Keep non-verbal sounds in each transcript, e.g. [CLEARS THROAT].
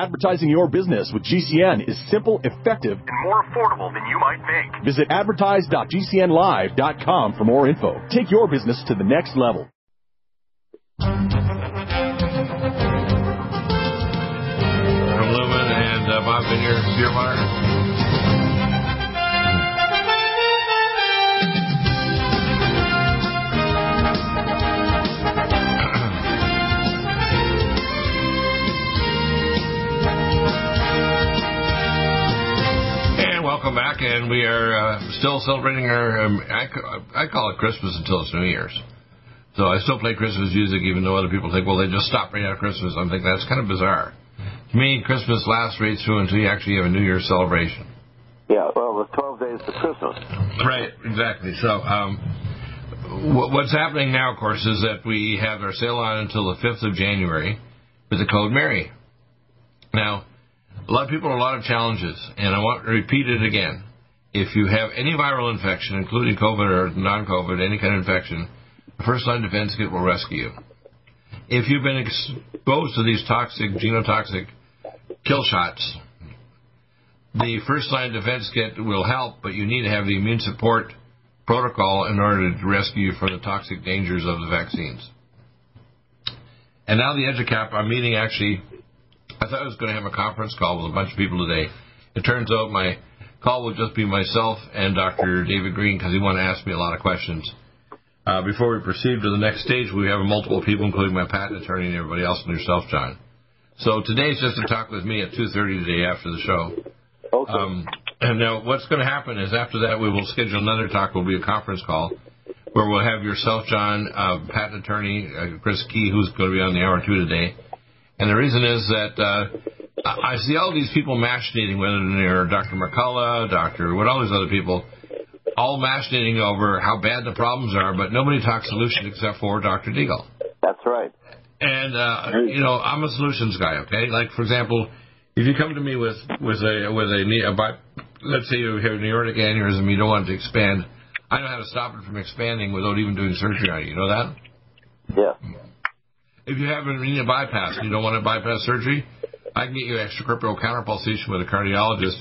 Advertising your business with GCN is simple, effective, and more affordable than you might think. Visit advertise.gcnlive.com for more info. Take your business to the next level. From Lumen and uh, Bob Vineyard, Beermeyer. Welcome back, and we are uh, still celebrating our. Um, I, I call it Christmas until it's New Year's. So I still play Christmas music, even though other people think, well, they just stop right after Christmas. I'm think that's kind of bizarre. To me, Christmas lasts right through until you actually have a New Year's celebration. Yeah, well, the 12 days to Christmas. Right, exactly. So, um, what's happening now, of course, is that we have our sale on until the 5th of January with the code Mary. Now, a lot of people have a lot of challenges, and I want to repeat it again. If you have any viral infection, including COVID or non-COVID, any kind of infection, the first line defense kit will rescue you. If you've been exposed to these toxic, genotoxic kill shots, the first line defense kit will help, but you need to have the immune support protocol in order to rescue you from the toxic dangers of the vaccines. And now the EduCap, I'm meeting actually I thought I was going to have a conference call with a bunch of people today. It turns out my call will just be myself and Dr. David Greene because he wanted to ask me a lot of questions. Uh, before we proceed to the next stage, we have multiple people, including my patent attorney and everybody else, and yourself, John. So today's just a talk with me at 2.30 today after the show. Okay. Um, and now what's going to happen is after that we will schedule another talk. Will be a conference call where we'll have yourself, John, uh, patent attorney uh, Chris Key, who's going to be on the hour two today, and the reason is that uh, I see all these people machinating, whether they're Dr. McCullough, Dr. what all these other people, all machinating over how bad the problems are, but nobody talks solutions except for Dr. Deagle. That's right. And uh, you know, I'm a solutions guy. Okay, like for example, if you come to me with with a with a, a, a let's say you have an aortic aneurysm, you don't want it to expand. I know how to stop it from expanding without even doing surgery on you. You know that? Yeah. If you have a renal bypass and you don't want to bypass surgery, I can get you extracorporeal counterpulsation with a cardiologist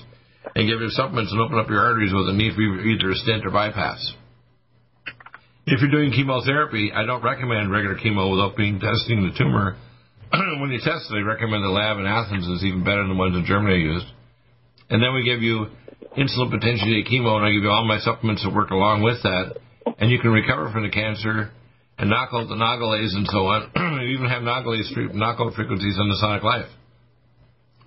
and give you supplements and open up your arteries with a need for either a stent or bypass. If you're doing chemotherapy, I don't recommend regular chemo without being testing the tumor. [CLEARS THROAT] when you test it, I recommend the lab in Athens is even better than the ones in Germany I used. And then we give you insulin potentiated chemo, and I give you all my supplements that work along with that, and you can recover from the cancer and knock out the Nagalase and so on. [CLEARS THROAT] you even have Nagalase knockout frequencies on the Sonic Life.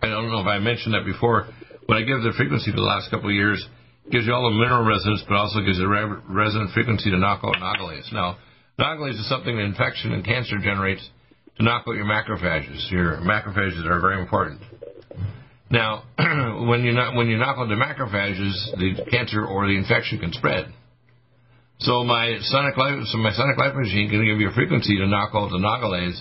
I don't know if I mentioned that before. When I give the frequency for the last couple of years, gives you all the mineral resonance, but also gives you re- resonant frequency to knock out Nagalase. Now, Nagalase is something that infection and cancer generates to knock out your macrophages. Your macrophages are very important. Now, [CLEARS THROAT] when you when you knock out the macrophages, the cancer or the infection can spread. So my sonic life, so my sonic life machine can give you a frequency to knock out the Nagalase,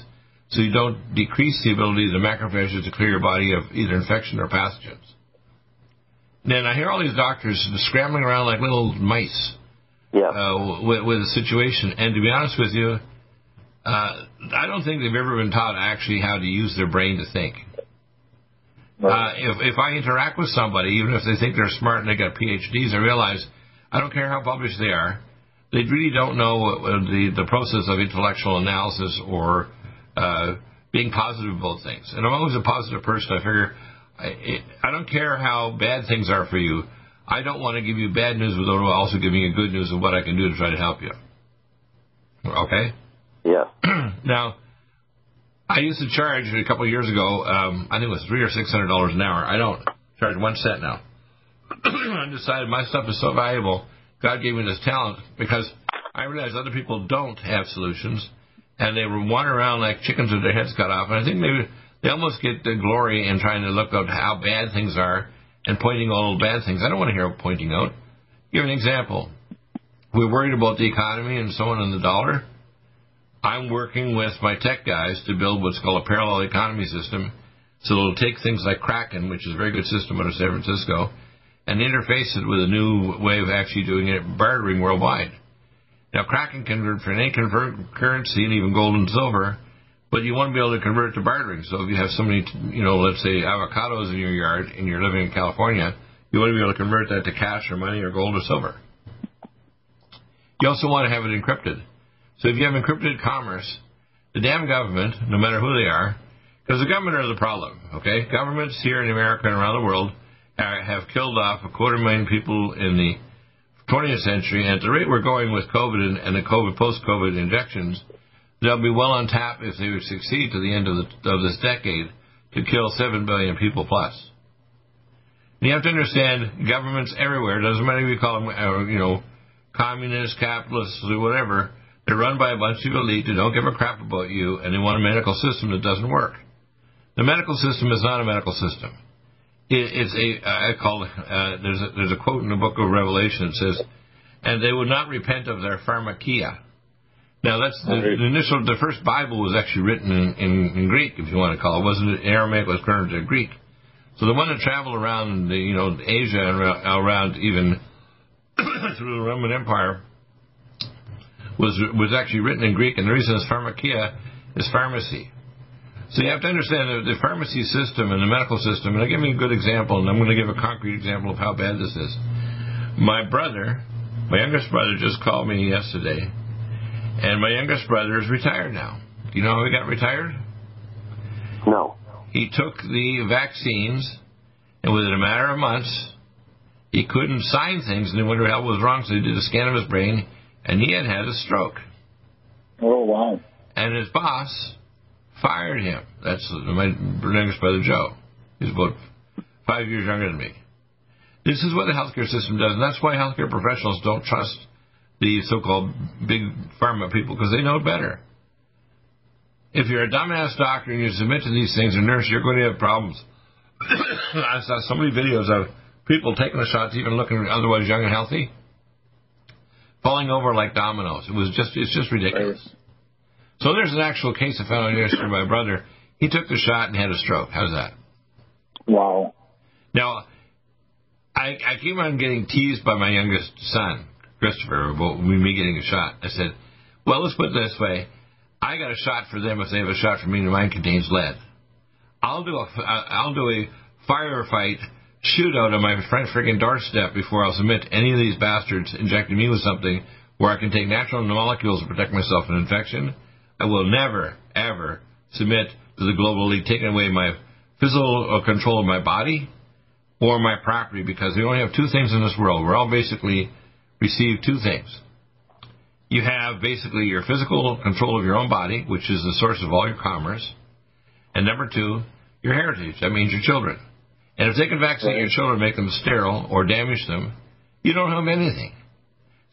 so you don't decrease the ability of the macrophages to clear your body of either infection or pathogens. Then I hear all these doctors scrambling around like little mice yeah. uh, with, with the situation. And to be honest with you, uh, I don't think they've ever been taught actually how to use their brain to think. Uh, if if I interact with somebody, even if they think they're smart and they got PhDs, I realize I don't care how published they are they really don't know the the process of intellectual analysis or uh, being positive about things. And I'm always a positive person. I figure I, it, I don't care how bad things are for you. I don't want to give you bad news without also giving you good news of what I can do to try to help you. Okay. Yeah. [CLEARS THROAT] now, I used to charge a couple of years ago. Um, I think it was three or six hundred dollars an hour. I don't charge one cent now. [CLEARS THROAT] I decided my stuff is so valuable God gave me this talent because I realized other people don't have solutions, and they wander around like chickens with their heads cut off. And I think maybe they almost get the glory in trying to look at how bad things are and pointing out all the bad things. I don't want to hear pointing out. Give an example. We're worried about the economy and so on and the dollar. I'm working with my tech guys to build what's called a parallel economy system. So it'll take things like Kraken, which is a very good system out of San Francisco, and interface it with a new way of actually doing it, bartering worldwide. Now, Kraken can convert for any convert currency and even gold and silver, but you want to be able to convert it to bartering. So if you have so many, you know, let's say avocados in your yard and you're living in California, you want to be able to convert that to cash or money or gold or silver. You also want to have it encrypted. So if you have encrypted commerce, the damn government, no matter who they are, because the government are the problem, okay? Governments here in America and around the world have killed off a quarter million people in the 20th century, and at the rate we're going with COVID and, the COVID post-COVID injections, they'll be well on tap if they would succeed to the end of, the, of this decade to kill seven billion people plus. And you have to understand governments everywhere. Doesn't matter if you call them, uh, you know, communists, capitalists, or whatever. They're run by a bunch of elite who don't give a crap about you, and they want a medical system that doesn't work. The medical system is not a medical system. It, it's a I call uh, there's a, there's a quote in the book of Revelation that says, "And they would not repent of their pharmakia." Now that's the, the initial. The first Bible was actually written in, in, in Greek, if you want to call it. it wasn't Aramaic? It was converted to Greek. So the one that traveled around the you know Asia and around even [COUGHS] through the Roman Empire was was actually written in Greek, and the reason it's pharmakia is pharmacy. So you have to understand the, the pharmacy system and the medical system. And I'll give you a good example, and I'm going to give a concrete example of how bad this is. My brother, my youngest brother, just called me yesterday, and my youngest brother is retired now. Do you know how he got retired? No. He took the vaccines, and within a matter of months, he couldn't sign things, and he wondered what was wrong. So he did a scan of his brain, and he had had a stroke. Oh wow! And his boss fired him. That's my youngest brother Joe. He's about five years younger than me. This is what the healthcare system does, and that's why healthcare professionals don't trust the so-called big pharma people because they know better. If you're a dumbass doctor and you submit to these things, a nurse, you're going to have problems. [COUGHS] I saw so many videos of people taking the shots, even looking otherwise young and healthy, falling over like dominoes. It was just, it's just ridiculous. So there's an actual case I found yesterday. My brother, he took the shot and had a stroke. How's that? Wow. Now, I, I keep on getting teased by my youngest son, Christopher, about me getting a shot. I said, well, let's put it this way. I got a shot for them if they have a shot for me and mine contains lead. I'll do a, I'll do a firefight shootout on my front friggin' doorstep before I'll submit any of these bastards injecting me with something where I can take natural molecules to protect myself from infection I will never, ever submit to the global elite taking away my physical uh, control of my body or my property because we only have two things in this world. We're all basically receive two things. You have basically your physical control of your own body, which is the source of all your commerce. And number two, your heritage. That means your children. And if they can vaccinate your children, make them sterile or damage them, you don't have anything.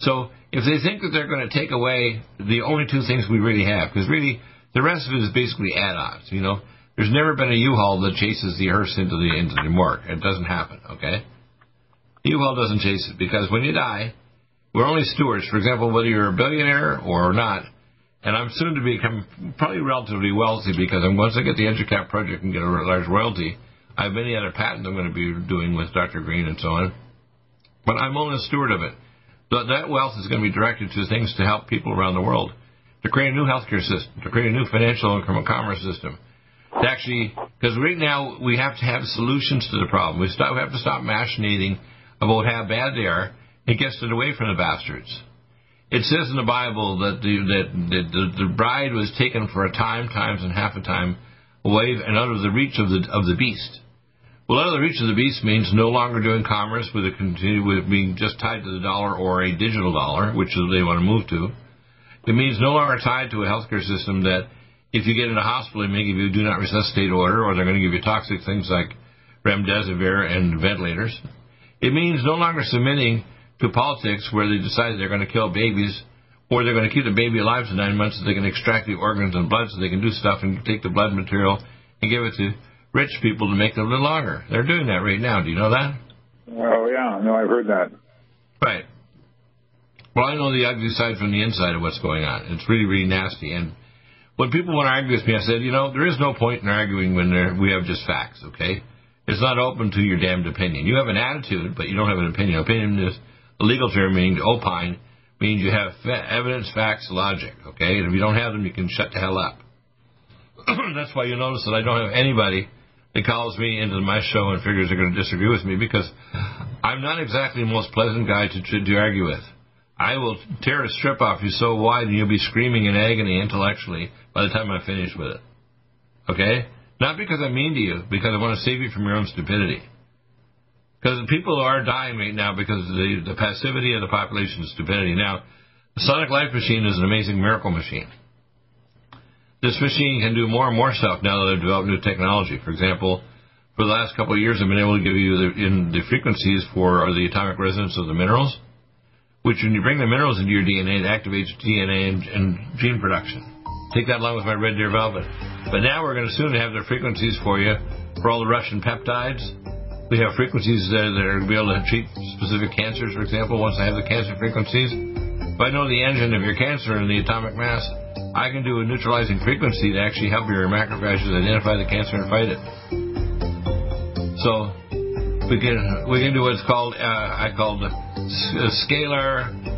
So if they think that they're going to take away the only two things we really have, because really the rest of it is basically add-ons. You know, there's never been a U-Haul that chases the hearse into the into the morgue. It doesn't happen. Okay, U-Haul doesn't chase it because when you die, we're only stewards. For example, whether you're a billionaire or not, and I'm soon to become probably relatively wealthy because once I get the EduCap project and get a large royalty, I have many other patents I'm going to be doing with Dr. Greene and so on. But I'm only a steward of it that wealth is going to be directed to things to help people around the world, to create a new healthcare system, to create a new financial and commerce system. To actually, because right now we have to have solutions to the problem. We, stop, we have to stop machinating about how bad they are and get it away from the bastards. It says in the Bible that the, that, that the, the bride was taken for a time, times, and half a time away and out of the reach of the of the beast. Well, out of the reach of the beast means no longer doing commerce with a continue with being just tied to the dollar or a digital dollar, which is they want to move to. It means no longer tied to a healthcare system that if you get in a hospital, they may give you a do not resuscitate order, or they're going to give you toxic things like remdesivir and ventilators. It means no longer submitting to politics where they decide they're going to kill babies, or they're going to keep the baby alive for nine months so they can extract the organs and blood so they can do stuff and take the blood material and give it to rich people to make them live longer. They're doing that right now. Do you know that? Oh yeah, no, I've heard that. Right. Well, I know the ugly side from the inside of what's going on. It's really, really nasty. And when people want to argue with me, I said, you know, there is no point in arguing when we have just facts. Okay, it's not open to your damned opinion. You have an attitude, but you don't have an opinion. Opinion is a legal term meaning to opine means you have fa- evidence, facts, logic. Okay, and if you don't have them, you can shut the hell up. [CLEARS THROAT] that's why you notice that I don't have anybody that calls me into my show and figures they're going to disagree with me because I'm not exactly the most pleasant guy to, to, to argue with. I will tear a strip off you so wide and you'll be screaming in agony intellectually by the time I'm finished with it. Okay? Not because I'm mean to you, because I want to save you from your own stupidity. Because people are dying right now because of the, the passivity of the population's stupidity. Now, the Sonic Life Machine is an amazing miracle machine. This machine can do more and more stuff now that they've developed new technology. For example, for the last couple of years, I've been able to give you the, in the frequencies for uh, the atomic resonance of the minerals which when you bring the minerals into your DNA, it activates DNA and, and gene production. Take that along with my red deer velvet. But now we're going to soon have the frequencies for you for all the Russian peptides. We have frequencies that, that are going to be able to treat specific cancers, for example, once I have the cancer frequencies. If I know the engine of your cancer and the atomic mass, I can do a neutralizing frequency to actually help your macrophages identify the cancer and fight it. So we can we can do what's called uh, I called scalar.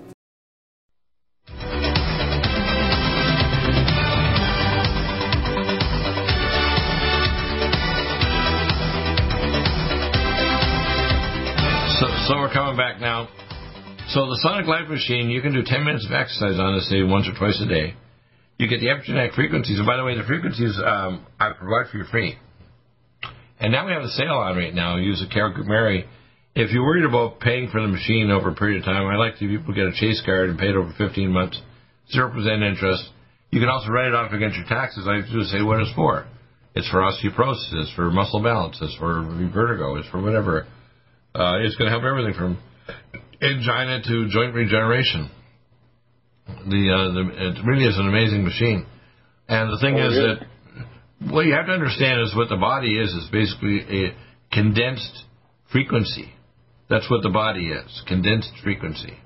So, so we're coming back now. So the Sonic Life Machine, you can do 10 minutes of exercise on this, say once or twice a day. You get the epigenetic frequencies, and by the way, the frequencies um, I provide for you free. And now we have a sale on right now. Use a Carol Mary. If you're worried about paying for the machine over a period of time, I like to people get a Chase card and pay it over 15 months, zero percent interest. You can also write it off against your taxes. I just say what it's for. It's for osteoporosis. It's for muscle balance. It's for vertigo. It's for whatever. Uh, it's going to help everything from angina to joint regeneration. The, uh, the it really is an amazing machine. And the thing Oh, is that what you have to understand is what the body is is basically a condensed frequency. That's what the body is, condensed frequency.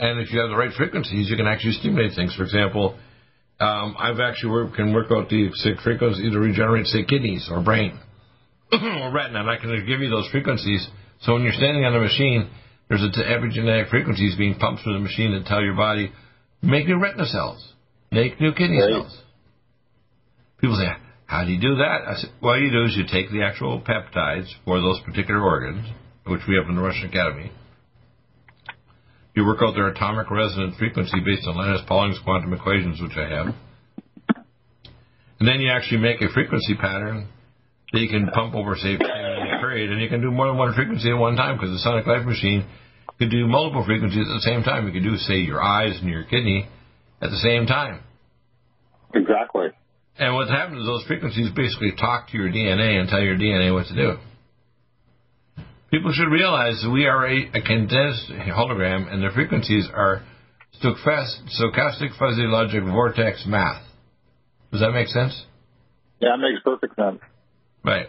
And if you have the right frequencies, you can actually stimulate things. For example, um, I've actually work, can work out the sick frequency to regenerate, say, kidneys or brain [CLEARS THROAT] or retina, and I can give you those frequencies. So when you're standing on the machine, there's a t- epigenetic frequencies being pumped through the machine that tell your body, make new retina cells, make new kidney Right. cells. People say, how do you do that? I said, what you do is you take the actual peptides for those particular organs, which we have in the Russian Academy. You work out their atomic resonant frequency based on Linus Pauling's quantum equations, which I have. And then you actually make a frequency pattern you can pump over, say, a period, and you can do more than one frequency at one time because the Sonic Life machine could do multiple frequencies at the same time. You could do, say, your eyes and your kidney at the same time. Exactly. And what happens is those frequencies basically talk to your DNA and tell your DNA what to do. People should realize that we are a, a condensed hologram, and the frequencies are stochastic fuzzy logic vortex math. Does that make sense? Yeah, it makes perfect sense. Right.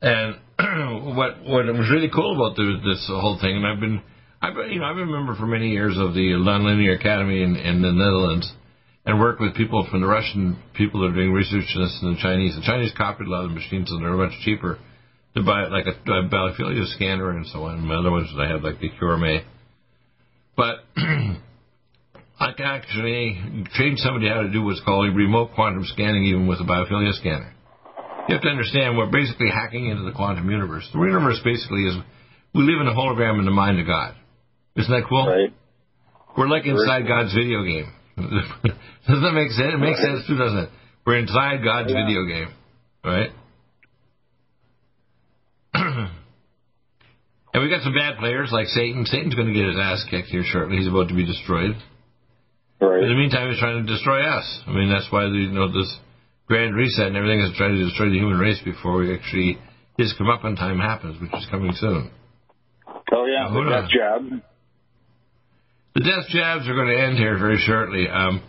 And [CLEARS THROAT] what what was really cool about the, this whole thing, and I've been, I've you know, I've been a member for many years of the Nonlinear Academy in, in the Netherlands, and worked with people from the Russian people that are doing research on this and the Chinese. The Chinese copied a lot of the machines, and they're much cheaper to buy, like a, a biophilia scanner and so on. And other ones that I have, like the QRMA. But [CLEARS THROAT] I can actually train somebody how to do what's called remote quantum scanning, even with a biophilia scanner. You have to understand we're basically hacking into the quantum universe. The universe basically is we live in a hologram in the mind of God. Isn't that cool? Right. We're like inside God's video game. [LAUGHS] doesn't that make sense? It makes sense too, doesn't it? We're inside God's Yeah. video game, right? [CLEARS THROAT] and we got some bad players like Satan. Satan's going to get his ass kicked here shortly. He's about to be destroyed. In the meantime, he's trying to destroy us. I mean, that's why you know this grand reset and everything is trying to destroy the human race before we actually his come up on time happens, which is coming soon. Oh yeah, the death jab. The death jabs are going to end here very shortly. Um,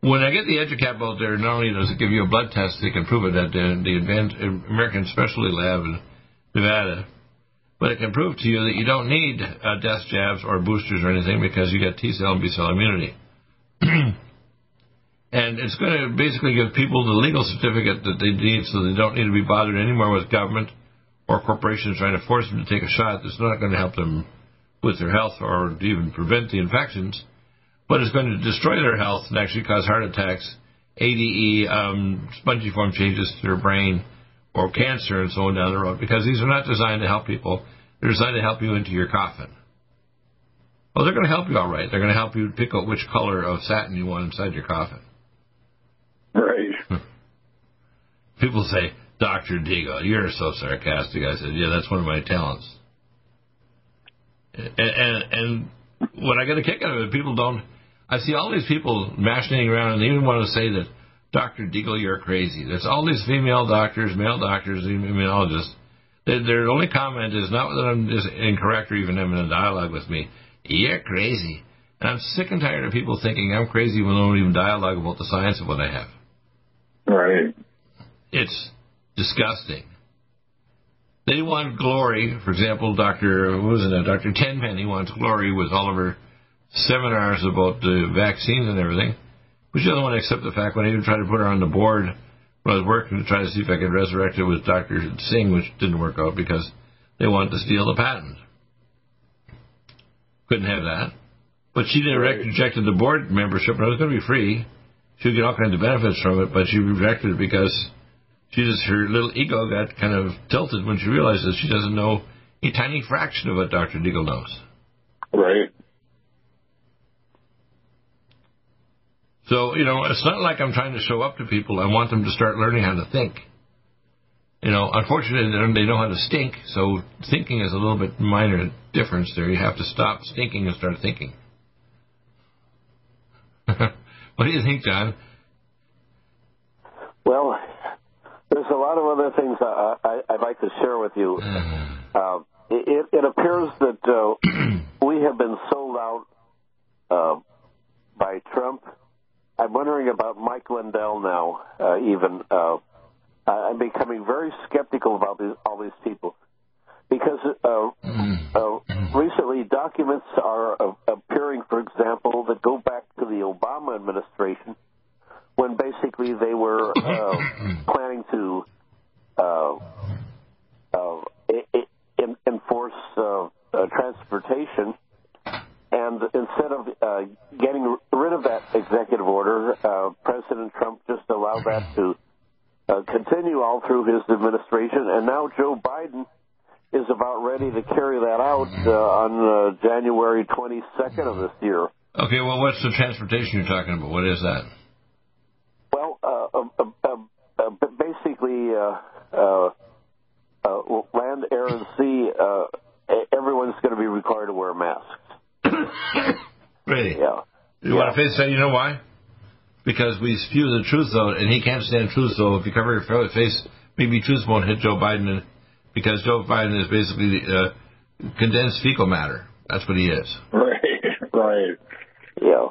when I get the EduCap out there, not only does it give you a blood test, they can prove it at the, the Advanced American Specialty Lab in Nevada, but it can prove to you that you don't need uh, death jabs or boosters or anything because you got T cell and B cell immunity. [CLEARS THROAT] and it's going to basically give people the legal certificate that they need so they don't need to be bothered anymore with government or corporations trying to force them to take a shot that's not going to help them with their health or even prevent the infections, but it's going to destroy their health and actually cause heart attacks, ADE, um, spongiform changes to their brain, or cancer and so on down the road because these are not designed to help people. They're designed to help you into your coffin. Well, they're going to help you all right. They're going to help you pick out which color of satin you want inside your coffin. Right. Hmm. People say, Dr. Deagle, you're so sarcastic. I said, yeah, that's one of my talents. And, and, and what I get a kick out of it, people don't, I see all these people mashing around and they even want to say that, Dr. Deagle, you're crazy. There's all these female doctors, male doctors, immunologists. Their, their only comment is not that I'm just incorrect or even having a dialogue with me. You're crazy. And I'm sick and tired of people thinking I'm crazy when they don't even dialogue about the science of what I have. Right. It's disgusting. They want glory. For example, Dr. What was it? Dr. Tenpenny wants glory with all of her seminars about the vaccines and everything. But she doesn't want to accept the fact when I even tried to put her on the board when I was working to try to see if I could resurrect it with Dr. Singh, which didn't work out because they wanted to steal the patent. Couldn't have that. But she didn't Right. rejected the board membership, and it was going to be free. She would get all kinds of benefits from it, but she rejected it because she just her little ego got kind of tilted when she realized that she doesn't know a tiny fraction of what Dr. Deagle knows. Right. So, you know, it's not like I'm trying to show up to people. I want them to start learning how to think. You know, unfortunately, they don't- they know how to stink, so thinking is a little bit minor difference there. You have to stop stinking and start thinking. [LAUGHS] what do you think, John? Well, there's a lot of other things I, I, I'd like to share with you. [SIGHS] Uh, it, it appears that uh, [CLEARS THROAT] we have been sold out uh, by Trump. I'm wondering about Mike Lindell now. Uh, even uh, I'm becoming very skeptical about these, all these people. Because uh, uh, recently documents are uh, appearing, for example, that go back to the Obama administration when basically they were uh, [COUGHS] planning to uh, uh, in, enforce uh, uh, transportation. And instead of uh, getting rid of that executive order, uh, President Trump just allowed that to uh, continue all through his administration. And now Joe Biden is about ready to carry that out uh, on uh, January 22nd of this year. Okay, well, what's the transportation you're talking about? What is that? Well, uh, uh, uh, uh basically, uh, uh, uh, land, air, and sea, uh, everyone's going to be required to wear masks. [COUGHS] really? Yeah. You yeah. want to face that? You know why? Because we spew the truth out, and he can't stand truth. So if you cover your face, maybe truth won't hit Joe Biden, and, because Joe Biden is basically uh, condensed fecal matter. That's what he is. [LAUGHS] Right. Right. Yeah.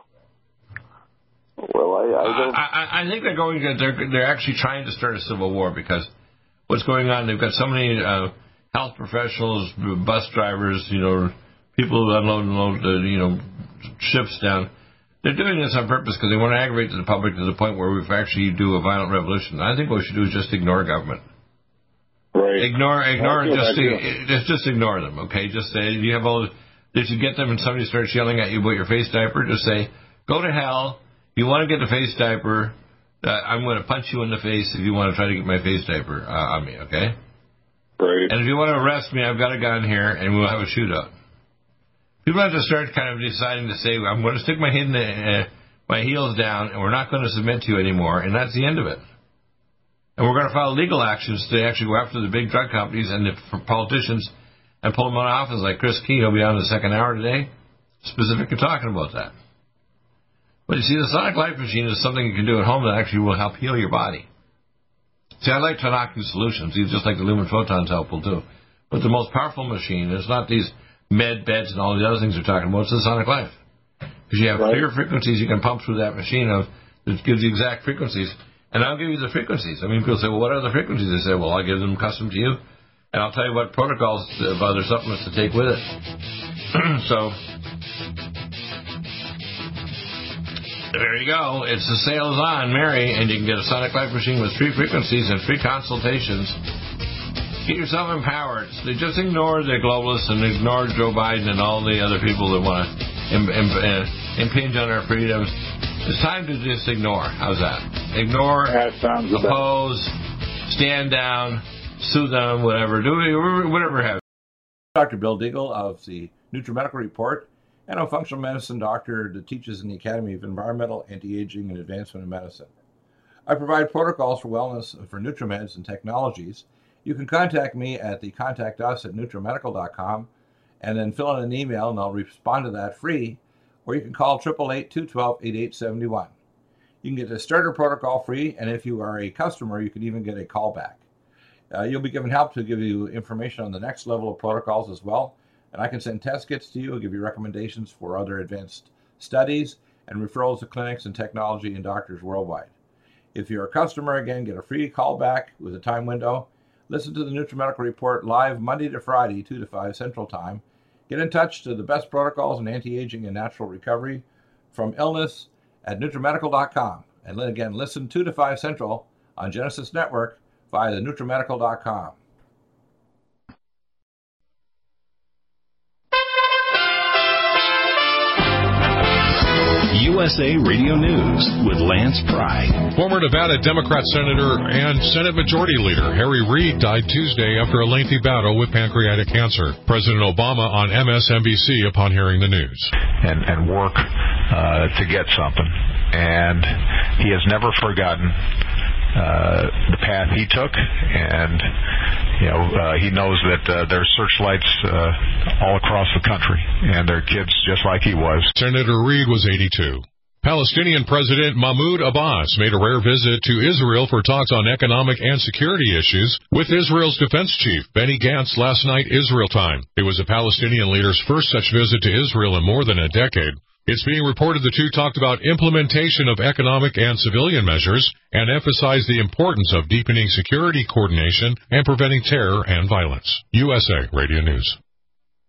Well, I I, don't... I, I think they're going. They're they're actually trying to start a civil war because what's going on? They've got so many uh, health professionals, bus drivers, you know, people who unload and load the you know ships down. They're doing this on purpose because they want to aggravate the public to the point where we actually do a violent revolution. I think what we should do is just ignore government. Right. Ignore, ignore, just, just, just ignore them. Okay, just say you have all. If you get them and somebody starts yelling at you about your face diaper, just say, "Go to hell." You want to get the face diaper? Uh, I'm going to punch you in the face if you want to try to get my face diaper uh, on me. Okay. Right. And if you want to arrest me, I've got a gun here, and we'll have a shootout. People have to start kind of deciding to say, I'm going to stick my head in the, uh, my heels down, and we're not going to submit to you anymore, and that's the end of it. And we're going to file legal actions to actually go after the big drug companies and the politicians and pull them out of office, like Chris Key. He'll be on the second hour today, specifically talking about that. But you see, the Sonic Life Machine is something you can do at home that actually will help heal your body. See, I like Tanaka Solutions. These just like the Lumen Photons helpful too. But the most powerful machine is not these med beds and all the other things they're talking about. It's the Sonic Life. Because you have right. clear frequencies you can pump through that machine of that gives you exact frequencies. And I'll give you the frequencies. I mean, people say, well, what are the frequencies? They say, well, I'll give them custom to you. And I'll tell you what protocols uh, of other supplements to take with it. [CLEARS THROAT] so, there you go. It's the sale is on, Mary, and you can get a Sonic Life machine with free frequencies and free consultations. Get yourself empowered. So just ignore the globalists and ignore Joe Biden and all the other people that want to Im- Im- uh, impinge on our freedoms. It's time to just ignore. How's that? Ignore, that oppose, stand down, sue them, whatever. Do whatever have. Dr. Bill Deagle of the NutriMedical Report, and a functional medicine doctor that teaches in the Academy of Environmental, Anti-Aging, and Advancement in Medicine. I provide protocols for wellness for NutriMeds and technologies. You can contact me at the contact us at nutrimedical.com and then fill in an email and I'll respond to that free or you can call 888-212-8871. You can get the starter protocol free, and if you are a customer, you can even get a callback. Uh, you'll be given help to give you information on the next level of protocols as well, and I can send test kits to you, and give you recommendations for other advanced studies, and referrals to clinics and technology and doctors worldwide. If you're a customer, again, get a free callback with a time window. Listen to the NutriMedical Report live Monday to Friday, 2 to 5 Central Time Get in touch to the best protocols in anti-aging and natural recovery from illness at NutriMedical.com. And then again, listen 2 to 5 Central on Genesis Network via the NutriMedical.com. USA Radio News with Lance Pry. Former Nevada Democrat Senator and Senate Majority Leader Harry Reid died Tuesday after a lengthy battle with pancreatic cancer. President Obama on MSNBC upon hearing the news. And, and work uh, to get something. And he has never forgotten uh, the path he took, and you know uh, he knows that uh, there's Searchlights uh, all across the country, and there are kids just like he was. Senator Reid was 82. Palestinian President Mahmoud Abbas made a rare visit to Israel for talks on economic and security issues with Israel's defense chief, Benny Gantz, last night Israel time. It was the Palestinian leader's first such visit to Israel in more than a decade. It's being reported the two talked about implementation of economic and civilian measures and emphasized the importance of deepening security coordination and preventing terror and violence. USA Radio News.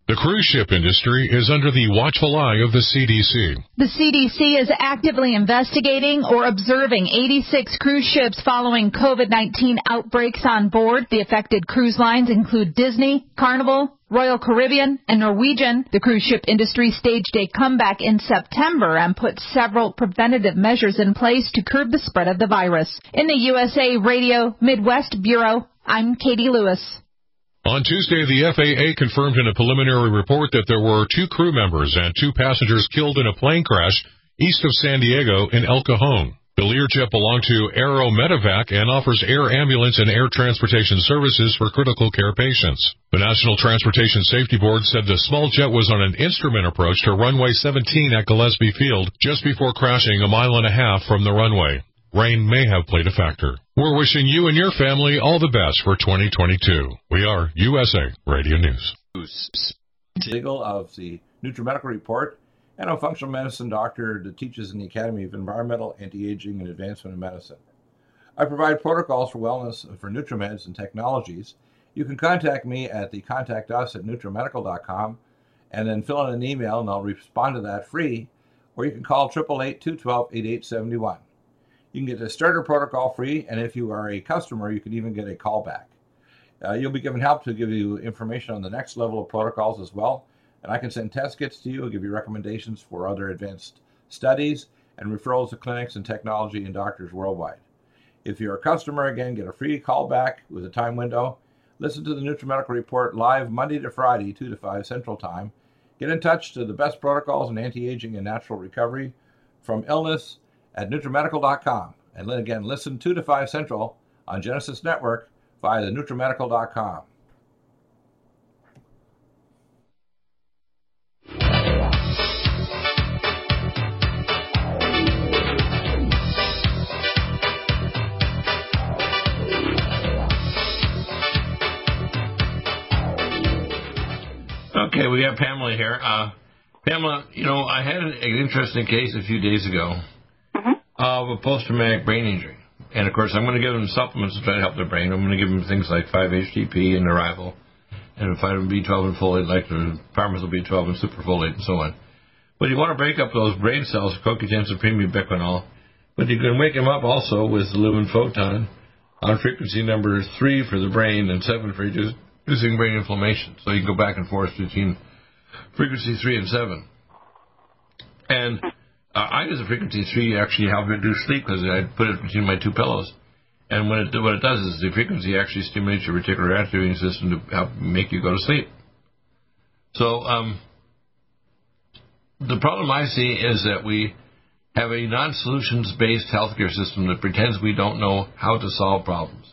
The cruise ship industry is under the watchful eye of the CDC. The CDC is actively investigating or observing 86 cruise ships following COVID-19 outbreaks on board. The affected cruise lines include Disney, Carnival, Royal Caribbean, and Norwegian. The cruise ship industry staged a comeback in September and put several preventative measures in place to curb the spread of the virus. In the USA Radio Midwest Bureau, I'm Katie Lewis. On Tuesday, the FAA confirmed in a preliminary report that there were two crew members and two passengers killed in a plane crash east of San Diego in El Cajon. The Learjet belonged to Aeromedevac and offers air ambulance and air transportation services for critical care patients. The National Transportation Safety Board said the small jet was on an instrument approach to runway 17 at Gillespie Field just before crashing a mile and a half from the runway. Rain may have played a factor. We're wishing you and your family all the best for 2022. We are USA Radio News. Deagle of the NutriMedical Report and a functional medicine doctor that teaches in the Academy of Environmental, Anti-Aging, and Advancement in Medicine. I provide protocols for wellness for NutriMeds and technologies. You can contact me at the contact us at NutriMedical.com and then fill in an email and I'll respond to that free, or you can call 888-212-8871. You can get the starter protocol free, and if you are a customer, you can even get a callback. Uh, you'll be given help to give you information on the next level of protocols as well, and I can send test kits to you, give you recommendations for other advanced studies, and referrals to clinics and technology and doctors worldwide. If you're a customer, again, get a free callback with a time window. Listen to the NutriMedical Report live Monday to Friday, 2 to 5 Central Time. Get in touch to the best protocols in anti-aging and natural recovery from illness at NutriMedical.com. And then again, listen 2 to 5 Central on Genesis Network via the NutriMedical.com. Okay, we have Pamela here. Uh, Pamela, you know, I had an, an interesting case a few days ago of a post-traumatic brain injury. And of course, I'm going to give them supplements to try to help their brain. I'm going to give them things like 5-HTP and Arrival, and vitamin B12 and folate, like the Pharmacyl B12 and superfolate and so on. But you want to break up those brain cells, CoQ10 supreme ubiquinol, but you can wake them up also with the lumen photon on frequency number 3 for the brain and 7 for reducing brain inflammation. So you can go back and forth between frequency 3 and 7. And uh, I use a frequency 3 actually help reduce sleep because I put it between my two pillows. And when it, what it does is the frequency actually stimulates your reticular activating system to help make you go to sleep. So um, the problem I see is that we have a non-solutions based healthcare system that pretends we don't know how to solve problems.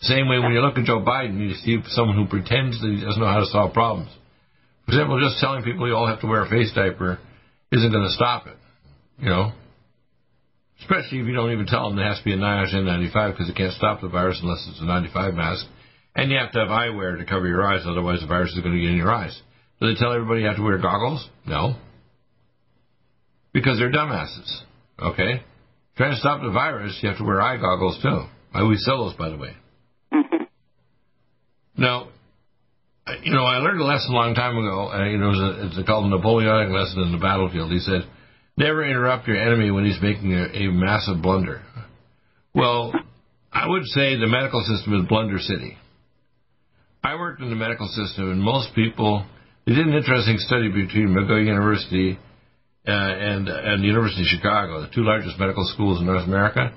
Same way when you look at Joe Biden, you see someone who pretends that he doesn't know how to solve problems. For example, just telling people you all have to wear a face diaper isn't going to stop it. You know, especially if you don't even tell them there has to be a NIOSH N95 because it can't stop the virus unless it's a 95 mask, and you have to have eyewear to cover your eyes, otherwise the virus is going to get in your eyes. Do they tell everybody you have to wear goggles? No, because they're dumbasses. Okay, trying to stop the virus, you have to wear eye goggles too. We sell those, by the way. [LAUGHS] Now, you know, I learned a lesson a long time ago. Uh, you know, it was a, it's called a Napoleonic lesson in the battlefield. He said, "Never interrupt your enemy when he's making a, a massive blunder." Well, I would say the medical system is blunder city. I worked in the medical system, and most people they did an interesting study between McGill University uh, and and the University of Chicago, the two largest medical schools in North America,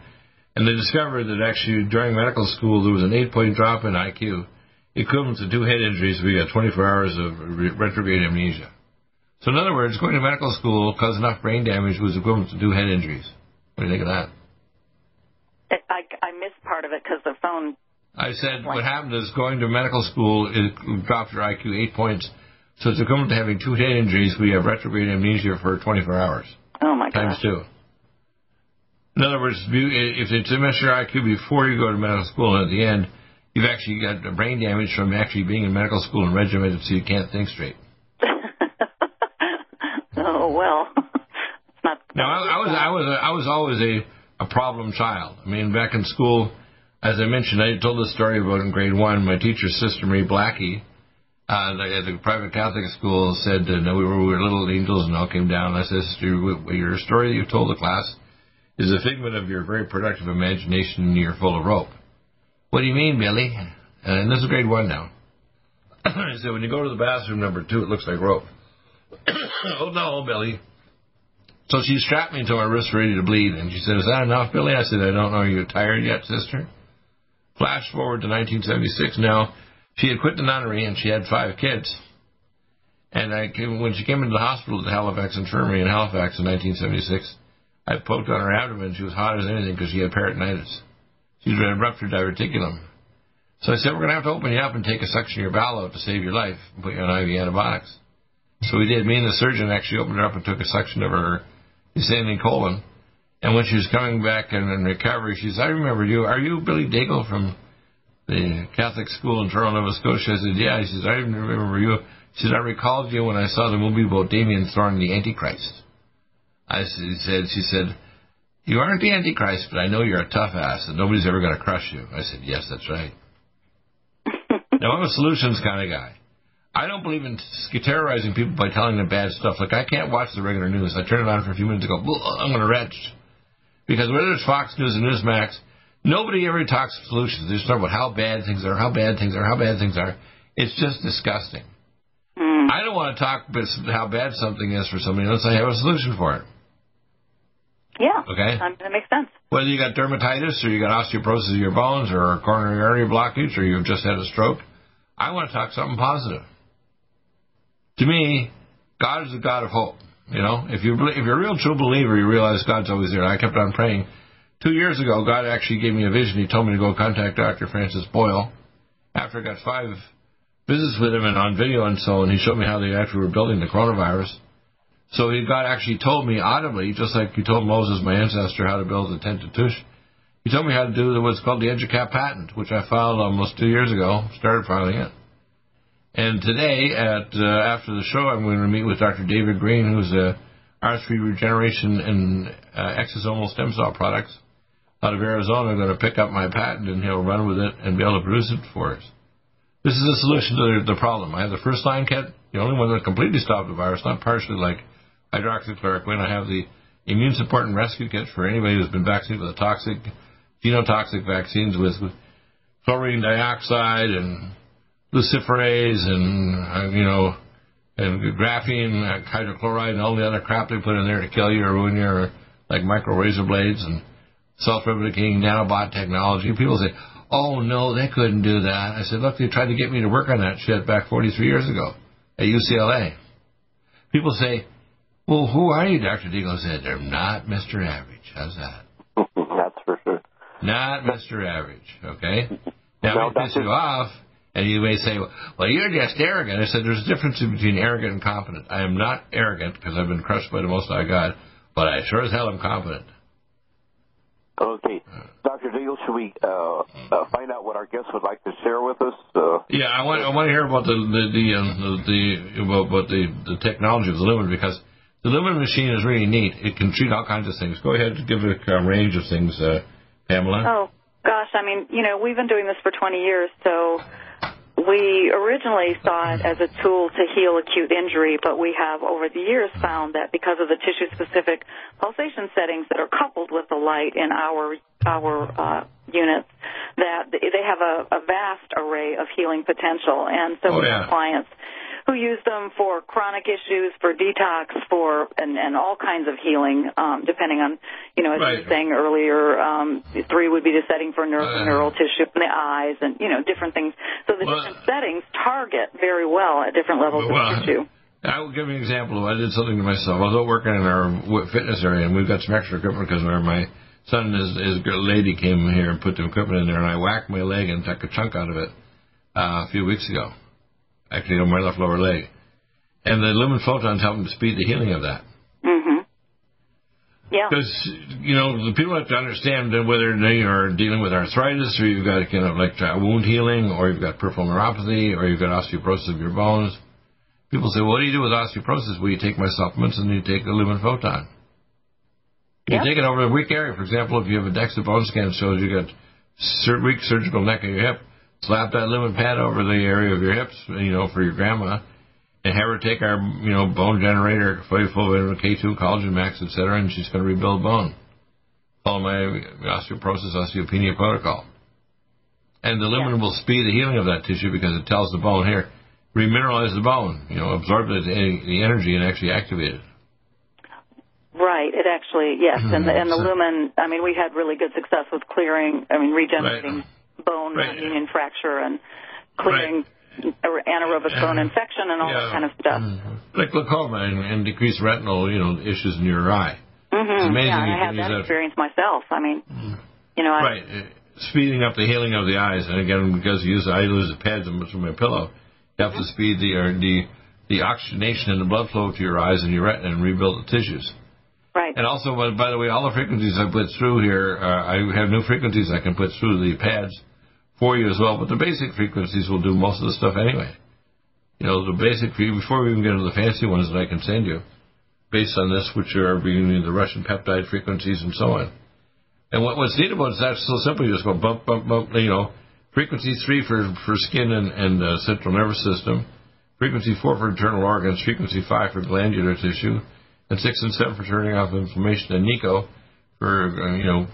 and they discovered that actually during medical school there was an eight-point drop in IQ equivalent to two head injuries, we got 24 hours of retrograde amnesia. So in other words, going to medical school caused enough brain damage was equivalent to two head injuries. What do you think of that? I, I missed part of it because the phone. I said what happened is going to medical school it dropped your IQ eight points, so it's equivalent to having two head injuries. We have retrograde amnesia for 24 hours. Oh my god. times gosh. two. In other words, if it's a measure IQ before you go to medical school, and at the end, you've actually got a brain damage from actually being in medical school and regimented so you can't think straight. Oh well. Now, I, I was I was uh, I was always a a problem child. I mean, back in school, as I mentioned, I told this story about in grade one. My teacher's sister, Marie Blackie, uh, at the private Catholic school, said that uh, we were, we were little angels and all came down. And I said, sister, your story that you told the class is a figment of your very productive imagination, and you're full of rope. What do you mean, Billy? Uh, and this is grade one now. [CLEARS THROAT] I said, when you go to the bathroom number two, it looks like rope. [COUGHS] oh no, Billy. So she strapped me until my wrists were ready to bleed, and she said, "Is that enough, Billy?" I said, "I don't know. Are you tired yet, sister?" Flash forward to 1976. Now, she had quit the nunnery and she had five kids. And I came, when she came into the hospital at the Halifax Infirmary in Halifax in 1976, I poked on her abdomen. She was hot as anything because she had peritonitis. She had ruptured diverticulum. So I said, we're going to have to open you up and take a section of your bowel out to save your life and put you on IV antibiotics. So we did. Me and the surgeon actually opened her up and took a section of her descending colon. And when she was coming back in, in recovery, she said, I remember you. Are you Billy Deagle from the Catholic school in Toronto, Nova Scotia? I said, yeah. She says, I remember you. She said, I recalled you when I saw the movie about Damien Thorn, the Antichrist. I said, she said, you aren't the Antichrist, but I know you're a tough ass and nobody's ever going to crush you. I said, yes, that's right. [LAUGHS] now, I'm a solutions kind of guy. I don't believe in terrorizing people by telling them bad stuff. Like, I can't watch the regular news. I turn it on for a few minutes and go, I'm going to retch. Because whether it's Fox News and Newsmax, nobody ever talks solutions. They just talk about how bad things are, how bad things are, how bad things are. It's just disgusting. Hmm. I don't want to talk about how bad something is for somebody unless I have a solution for it. Yeah. Okay. Um, that makes sense. Whether you got dermatitis or you got osteoporosis of your bones or a coronary artery blockage or you've just had a stroke, I want to talk something positive. To me, God is a God of hope. You know, if you if you're a real true believer, you realize God's always there. And I kept on praying. Two years ago, God actually gave me a vision. He told me to go contact Dr. Francis Boyle. After I got five visits with him and on video and so on, he showed me how they actually were building the coronavirus. So he God actually told me audibly, just like he told Moses, my ancestor, how to build the tent of Tush. He told me how to do what's called the EduCap patent, which I filed almost two years ago. Started filing it. And today, at uh, after the show, I'm going to meet with Dr. David Greene, who's a R3 regeneration and uh, exosomal stem cell products out of Arizona. I'm going to pick up my patent, and he'll run with it and be able to produce it for us. This is a solution to the, the problem. I have the first line kit, the only one that completely stopped the virus, not partially like hydroxychloroquine. I have the immune support and rescue kit for anybody who's been vaccinated with a toxic, genotoxic vaccines with chlorine dioxide and luciferase and uh, you know and graphene, uh, hydrochloride, and all the other crap they put in there to kill you or ruin you, or like micro razor blades and self-replicating nanobot technology. People say, "Oh no, they couldn't do that." I said, "Look, they tried to get me to work on that shit back 43 years ago at UCLA." People say, "Well, who are you, Dr. Deagle?" Said, "They're not Mr. Average." How's that? [LAUGHS] That's for sure. Not Mr. Average. Okay. [LAUGHS] Now, No, may piss you off, and you may say, well, you're just arrogant. I said, there's a difference between arrogant and competent. I am not arrogant because I've been crushed by the Most High God, but I sure as hell am competent. Okay. Dr. Deagle, should we uh, uh, find out what our guests would like to share with us? Uh, Yeah, I want I want to hear about the the the, um, the, the about, about the the technology of the Lumen because the Lumen machine is really neat. It can treat all kinds of things. Go ahead and give it a range of things, uh, Pamela. Oh gosh, I mean, you know, we've been doing this for 20 years, so we originally saw it as a tool to heal acute injury, but we have over the years found that because of the tissue-specific pulsation settings that are coupled with the light in our our uh, units, that they have a, a vast array of healing potential. And so Oh, we yeah. clients who use them for chronic issues, for detox, for and, and all kinds of healing, um, depending on, you know, as you Right. were saying earlier, um, three would be the setting for nerve, Uh. neural tissue in the eyes, and you know, different things. So the Well- different settings target very well at different levels Well, of tissue. I will give you an example. I did something to myself. I was out working in our w- fitness area, and we've got some extra equipment because my son and his, his lady came here and put the equipment in there, and I whacked my leg and took a chunk out of it uh, a few weeks ago. Actually, on my left lower leg. And the lumen photons help to speed the healing of that. Mm-hmm. Yeah. Because you know the people have to understand that whether they are dealing with arthritis, or you've got kind of like wound healing, or you've got peripheral neuropathy, or you've got osteoporosis of your bones. People say, well, "What do you do with osteoporosis?" Well, you take my supplements and you take a lumen photon. You take it over the weak area. For example, if you have a DEXA bone scan that shows you got weak surgical neck of your hip, slap that lumen pad over the area of your hips, you know, for your grandma, and have her take our, you know, bone generator, full of vitamin K2, collagen max, etc., and she's going to rebuild bone. Follow my osteoporosis, osteopenia protocol. And the lumen will speed the healing of that tissue because it tells the bone here, remineralize the bone, you know, absorb the, the energy and actually activate it. Right. It actually yes, [CLEARS THROAT] and the, and the lumen. I mean, we had really good success with clearing. I mean, regenerating bone Right. non-union fracture and clearing anaerobic bone infection and all that kind of stuff. Like glaucoma and, and decreased retinal, you know, issues in your eye. Mm-hmm. It's amazing Yeah, I can have that that- experience myself. I mean, you know, I, Right. uh, Speeding up the healing of the eyes, and again, because you use I use the pads and from my pillow, you have to speed the or the the oxygenation and the blood flow to your eyes and your retina and rebuild the tissues. Right. And also, by the way, all the frequencies I put through here, uh, I have new frequencies I can put through the pads for you as well. But the basic frequencies will do most of the stuff anyway. You know, the basic before we even get into the fancy ones that I can send you, based on this, which are the Russian peptide frequencies and so on. And what, what's neat about it is that's so simple. You just go bump, bump, bump. You know, frequency three for for skin and, and uh, central nervous system, frequency four for internal organs, frequency five for glandular tissue, and six and seven for turning off inflammation, and Nico for uh, you know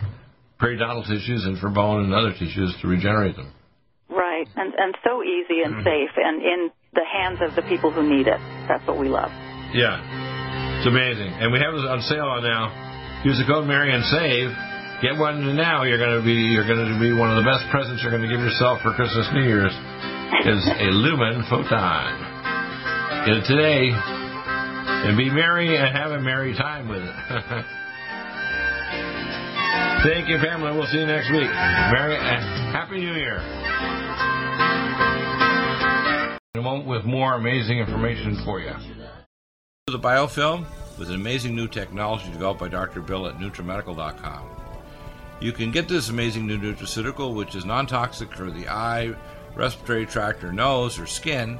periodontal tissues and for bone and other tissues to regenerate them. right, and and so easy and Mm-hmm. safe, and in the hands of the people who need it. That's what we love. Yeah, it's amazing, and we have it on sale now. Use the code Merry and save. Get one now. You're going to be you're going to be one of the best presents you're going to give yourself for Christmas, New Year's, is [LAUGHS] a Lumen Photon. Today, and be merry and have a merry time with it. [LAUGHS] Thank you, family. We'll see you next week. Merry, uh, Happy New Year. In a moment with more amazing information for you. The biofilm with an amazing new technology developed by Dr. Bill at NutriMedical.com. You can get this amazing new nutraceutical, which is non-toxic for the eye, respiratory tract, or nose, or skin,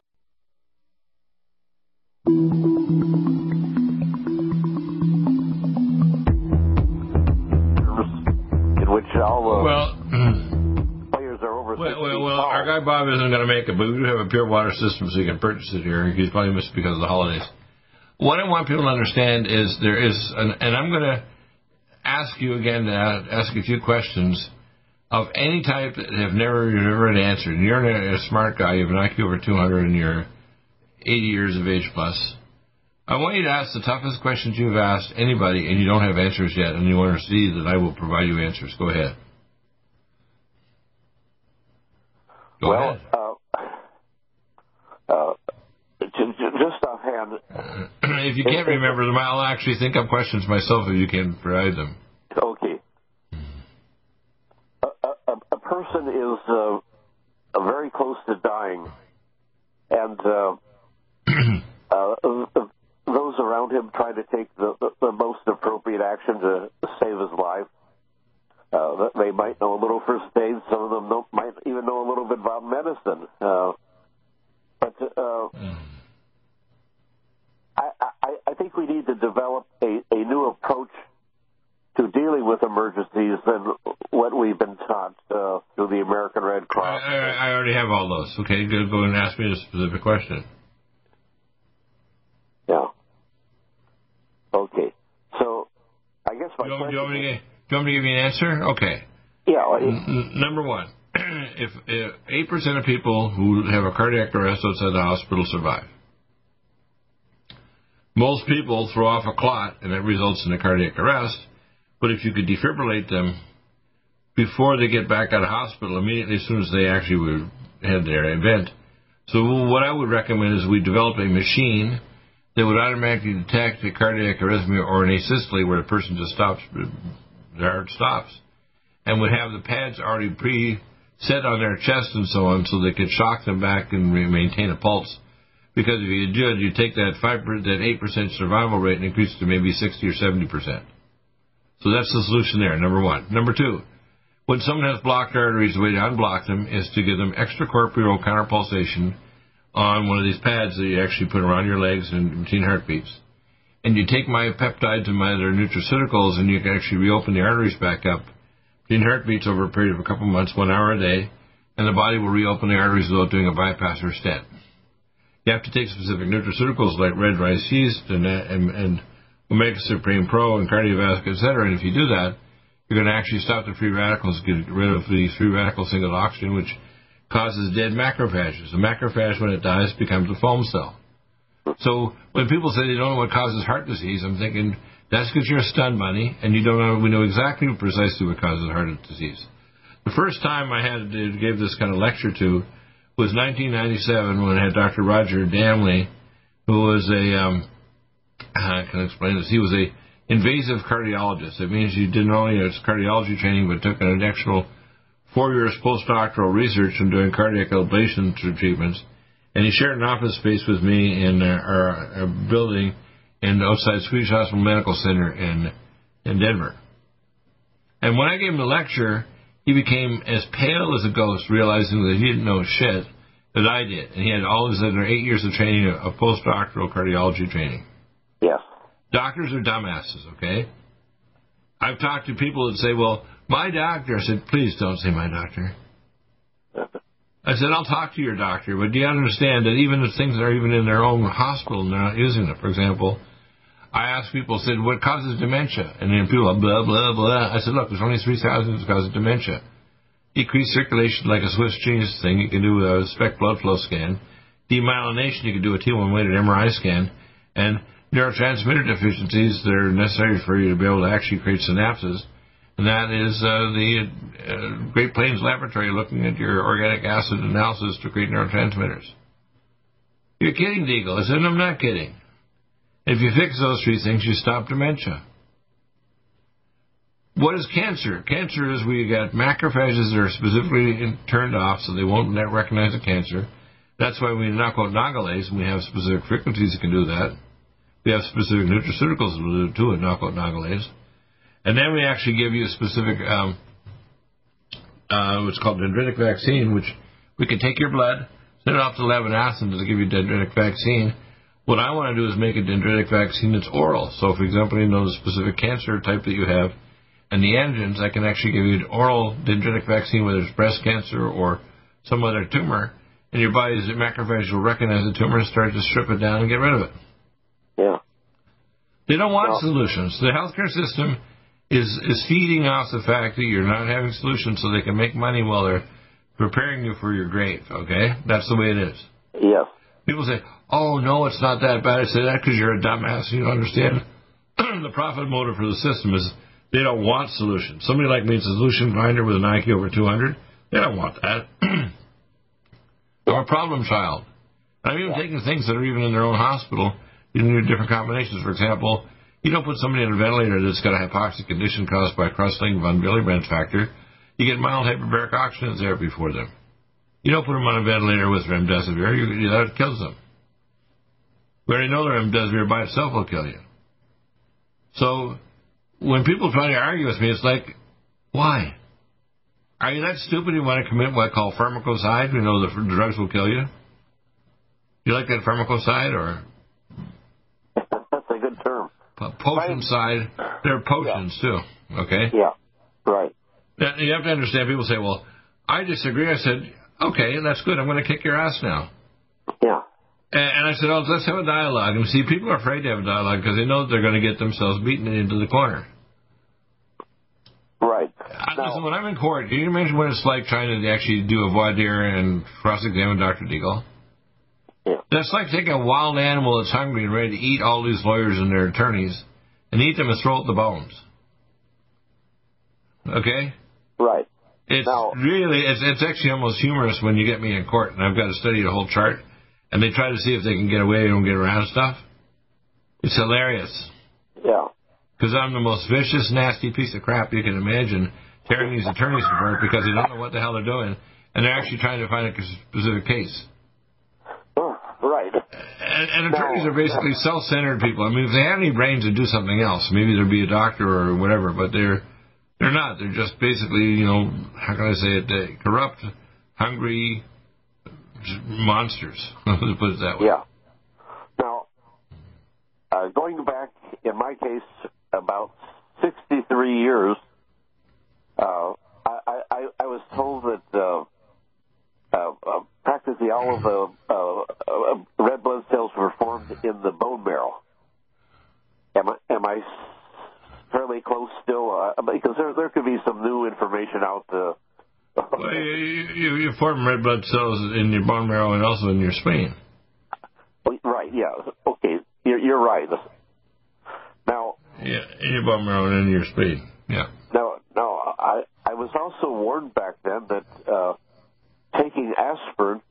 our guy Bob isn't going to make it, but we do have a pure water system, so you can purchase it here. He's probably missed because of the holidays. What I want people to understand is there is, an, and I'm going to ask you again to ask a few questions of any type that have never never been answered. You're a, a smart guy. You have an IQ over 200, and you're 80 years of age plus. I want you to ask the toughest questions you've asked anybody, and you don't have answers yet, and you want to see that I will provide you answers. Go ahead. Go well, uh, uh, just offhand. [CLEARS THROAT] if you can't remember them, I'll actually think up questions myself if you can provide them. Okay. A, a, a person is uh, very close to dying, and uh, [CLEARS THROAT] uh, those around him try to take the, the, the most appropriate action to save his life. Uh, they might know a little first aid. Some of them might even know a little bit about medicine. Uh, but uh. I, I, I think we need to develop a, a new approach to dealing with emergencies than what we've been taught uh, through the American Red Cross. I, I, I already have all those. Okay, go, go and ask me a specific question. Yeah. Okay. So, I guess my you want, question. You want me to get, you want me to give you an answer? Okay. Yeah. N- number one, [CLEARS THROAT] if eight percent of people who have a cardiac arrest outside the hospital survive, most people throw off a clot and it results in a cardiac arrest. But if you could defibrillate them before they get back out of hospital, immediately as soon as they actually would had their event. So what I would recommend is we develop a machine that would automatically detect a cardiac arrhythmia or an asystole where the person just stops their heart stops, and would have the pads already pre set on their chest and so on, so they could shock them back and maintain a pulse. Because if you did, you take that five that eight percent survival rate and increase it to maybe sixty or seventy percent. So that's the solution there. Number one. Number two. When someone has blocked arteries, the way to unblock them is to give them extracorporeal counterpulsation on one of these pads that you actually put around your legs and between heartbeats and you take my peptides and my other nutraceuticals, and you can actually reopen the arteries back up in heartbeats over a period of a couple of months, one hour a day, and the body will reopen the arteries without doing a bypass or stent. You have to take specific nutraceuticals like red rice yeast and, and, and Omega Supreme Pro and cardiovascular, etc. And if you do that, you're going to actually stop the free radicals, get rid of the free radical single oxygen, which causes dead macrophages. A macrophage, when it dies, becomes a foam cell. So when people say they don't know what causes heart disease, I'm thinking that's because you're a stun bunny and you don't know. We know exactly precisely what causes heart disease. The first time I had to give this kind of lecture to was 1997 when I had Dr. Roger Damley, who was a um, I can explain this. He was a invasive cardiologist. It means he did not only his cardiology training, but took an actual four years postdoctoral research in doing cardiac ablation treatments and he shared an office space with me in uh, our, our building in outside Swedish Hospital Medical Center in in Denver. And when I gave him a lecture, he became as pale as a ghost, realizing that he didn't know shit that I did, and he had all his other eight years of training of postdoctoral cardiology training. Yes. Doctors are dumbasses, okay? I've talked to people that say, "Well, my doctor." I said, "Please don't say my doctor." [LAUGHS] I said, "I'll talk to your doctor, but do you understand that even if things are even in their own hospital and they're not using it, for example." I asked people, said, what causes dementia? And then people, blah, blah, blah. I said, look, there's only 3,000 that cause dementia. Decreased circulation, like a Swiss cheese thing, you can do a SPECT blood flow scan. Demyelination, you can do a T1 weighted MRI scan. And neurotransmitter deficiencies that are necessary for you to be able to actually create synapses. And that is uh, the uh, Great Plains Laboratory looking at your organic acid analysis to create neurotransmitters. You're kidding, Deagle. I said, I'm not kidding. If you fix those three things, you stop dementia. What is cancer? Cancer is we got macrophages that are specifically turned off so they won't recognize the cancer. That's why we knock out nagalase, and we have specific frequencies that can do that. We have specific nutraceuticals that will do too, knock out nagalase. And then we actually give you a specific, um, uh, what's called dendritic vaccine, which we can take your blood, send it off to lab in Athens to give you dendritic vaccine, what I want to do is make a dendritic vaccine that's oral. So, for example, you know the specific cancer type that you have and the antigens, I can actually give you an oral dendritic vaccine, whether it's breast cancer or some other tumor, and your body's macrophages will recognize the tumor and start to strip it down and get rid of it. Yeah. They don't want well, solutions. The healthcare system is is feeding off the fact that you're not having solutions so they can make money while they're preparing you for your grave. Okay, that's the way it is. Yes. People say, oh, no, it's not that bad. I say that because you're a dumbass. You don't understand. [CLEARS THROAT] the profit motive for the system is they don't want solutions. Somebody like me is a solution finder with an IQ over 200. They don't want that. [CLEARS THROAT] I'm a problem child. I'm even taking things that are even in their own hospital in different combinations. For example, you don't put somebody on a ventilator that's got a hypoxic condition caused by cross-linked von Willebrand factor. You get mild hyperbaric oxygen therapy for them. You don't put them on a ventilator with remdesivir. You, that kills them. We already know the remdesivir by itself will kill you. So when people try to argue with me, it's like, why? Are you that stupid you want to commit what I call pharmacocide? We know the drugs will kill you. You like that pharmacocide or? That's a good term. Potion side. They're potions yeah. too. Okay. Yeah. Right. You have to understand. People say, "Well, I disagree." I said, "Okay, that's good. I'm going to kick your ass now." Yeah. And I said, oh, let's have a dialogue. And see, people are afraid to have a dialogue because they know that they're going to get themselves beaten into the corner. Right. Now, Listen, when I'm in court, can you imagine what it's like trying to actually do a voir dire and cross-examine Dr. Deagle? Yeah. That's like taking a wild animal that's hungry and ready to eat all these lawyers and their attorneys and eat them and throw out the bones. Okay? Right. It's now, really, it's, it's actually almost humorous when you get me in court and I've got to study the whole chart and they try to see if they can get away and get around stuff. It's hilarious. Yeah. Because I'm the most vicious, nasty piece of crap you can imagine, tearing these attorneys apart because they don't know what the hell they're doing, and they're actually trying to find a specific case. Right. And, and attorneys are basically self-centered people. I mean, if they had any brains, they'd do something else. Maybe they'd be a doctor or whatever, but they're they're not. They're just basically, you know, how can I say it? corrupt, hungry, monsters. [LAUGHS] Let's put it that way. Yeah. Now, uh, going back in my case about 63 years, uh, I, I, I was told that uh, uh, uh, practically all of the uh, uh, red blood cells were formed in the bone marrow. Am I, am I fairly close still? Uh, because there there could be some new information out. Uh, well, you, you, you form red blood cells in your bone marrow and also in your spleen. Right. Yeah. Okay. You're, you're right. Now. Yeah, in your bone marrow and in your spleen. Yeah. Now, now, I I was also warned back then that uh, taking aspirin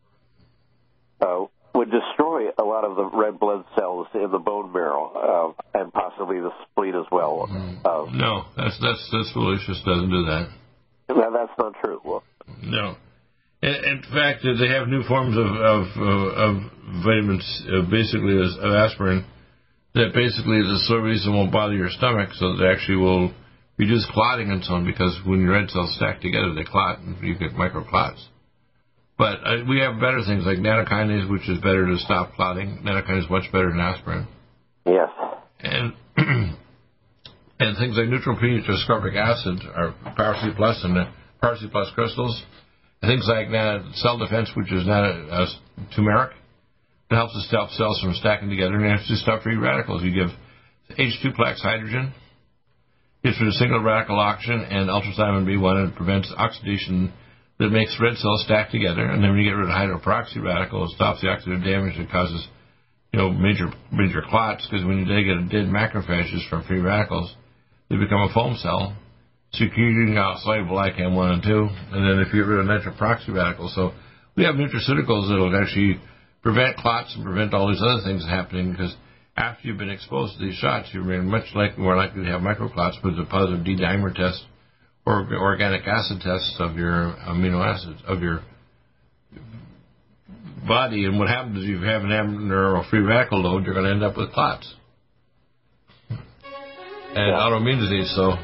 uh, would destroy a lot of the red blood cells in the bone marrow uh, and possibly the spleen as well. Uh, no, that's that's that's foolish. Doesn't do that. No, that's not true. Well, no. In, in fact, they have new forms of of, of vitamins, uh, basically as, of aspirin, that basically the reason won't bother your stomach, so they actually will reduce clotting and so on. Because when your red cells stack together, they clot, and you get microclots. But uh, we have better things like nattokinase, which is better to stop clotting. Nattokinase is much better than aspirin. Yes. And [CLEARS THROAT] And things like neutral pH ascorbic acid or PowerC Plus and PowerC Plus crystals. And things like that, cell defense, which is not a, a turmeric. It helps to stop cells from stacking together and actually stop free radicals. You give H2 plex hydrogen, gives it a single radical oxygen and ultrasimon B1 and it prevents oxidation that makes red cells stack together. And then when you get rid of hydroperoxy radical, it stops the oxidative damage that causes you know major major clots because when you get a dead macrophages from free radicals, they become a foam cell, secreting out soluble ICAM 1 and 2. And then if you get rid of nitroproxy radicals, so we have nutraceuticals that will actually prevent clots and prevent all these other things happening because after you've been exposed to these shots, you're much like, more likely to have microclots with a positive D-dimer test or organic acid tests of your amino acids of your body. And what happens is if you have an abnormal free radical load, you're going to end up with clots and yeah. autoimmune disease. So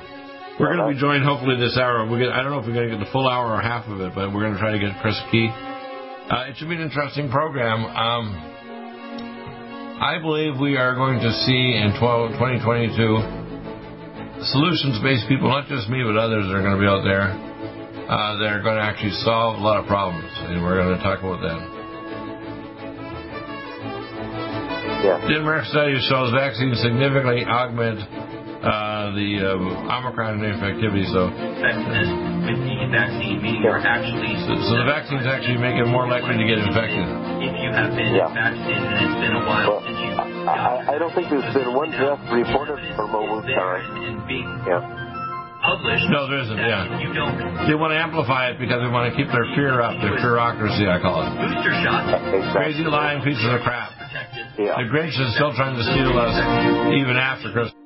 we're going to be joined hopefully this hour. We're I don't know if we're going to get the full hour or half of it, but we're going to try to get Chris Key. Uh, it should be an interesting program. Um, I believe we are going to see in 12, 2022 solutions-based people, not just me, but others that are going to be out there. Uh, that are going to actually solve a lot of problems, and we're going to talk about that. Yeah. Denmark study shows vaccines significantly augment uh, the uh, Omicron infectivity. So, effectiveness with the vaccine, meaning you're actually. So, so the vaccines actually make it more likely to get infected. If you have been yeah. vaccinated and it's been a while well, since you. I, I don't think there's been one death reported from over time. Yeah. Published no, there isn't. Yeah, you don't. They want to amplify it because they want to keep their fear up, their bureaucracy, I call it. Booster shots. Exactly. Crazy lying pieces of crap. Yeah. The Grinch is still trying to steal us even after Christmas.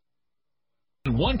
One